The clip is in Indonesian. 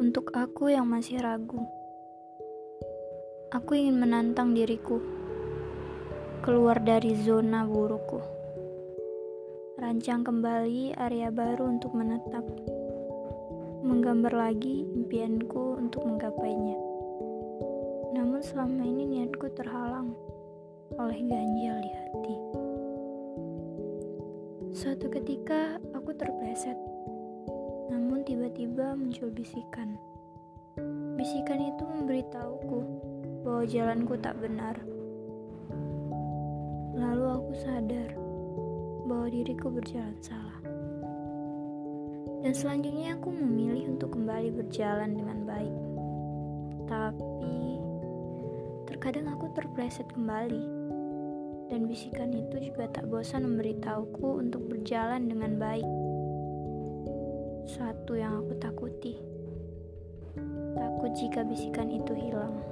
Untuk aku yang masih ragu, aku ingin menantang diriku keluar dari zona burukku. Rancang kembali area baru untuk menetap, menggambar lagi impianku untuk menggapainya. Namun selama ini niatku terhalang oleh ganjil di hati. Suatu ketika aku terpleset namun tiba-tiba muncul bisikan. Bisikan itu memberitahuku bahwa jalanku tak benar. Lalu aku sadar bahwa diriku berjalan salah. Dan selanjutnya aku memilih untuk kembali berjalan dengan baik. Tapi terkadang aku terpleset kembali. Dan bisikan itu juga tak bosan memberitahuku untuk berjalan dengan baik suatu yang aku takuti. Takut jika bisikan itu hilang.